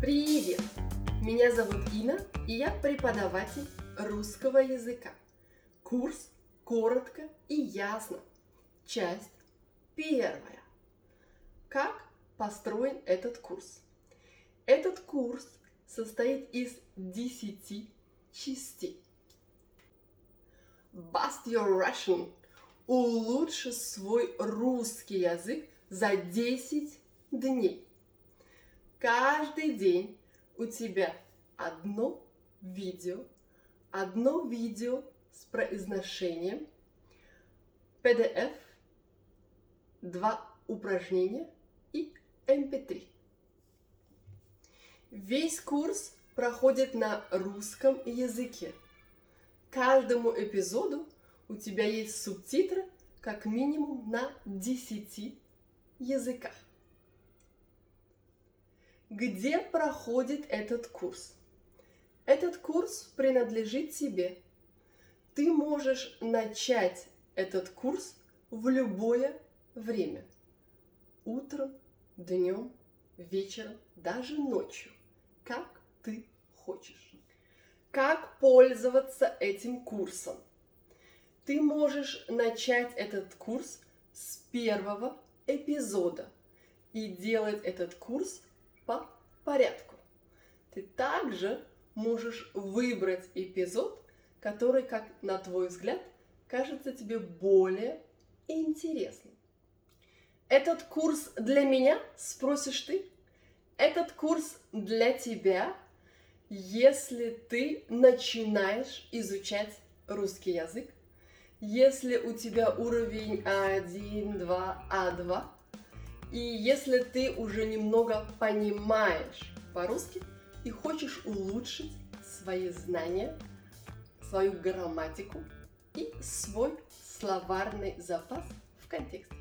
Привет! Меня зовут Ина, и я преподаватель русского языка. Курс коротко и ясно. Часть первая. Как построен этот курс? Этот курс состоит из 10 частей. Bust your Russian. Улучши свой русский язык за 10 дней. Каждый день у тебя одно видео, одно видео с произношением, PDF, два упражнения и MP3. Весь курс проходит на русском языке. Каждому эпизоду у тебя есть субтитры как минимум на 10 языках. Где проходит этот курс? Этот курс принадлежит тебе. Ты можешь начать этот курс в любое время. Утром, днем, вечером, даже ночью. Как ты хочешь. Как пользоваться этим курсом? Ты можешь начать этот курс с первого эпизода и делать этот курс по порядку. Ты также можешь выбрать эпизод, который, как на твой взгляд, кажется тебе более интересным. Этот курс для меня, спросишь ты? Этот курс для тебя, если ты начинаешь изучать русский язык, если у тебя уровень А1, 2, А2, и если ты уже немного понимаешь по-русски и хочешь улучшить свои знания, свою грамматику и свой словарный запас в контексте.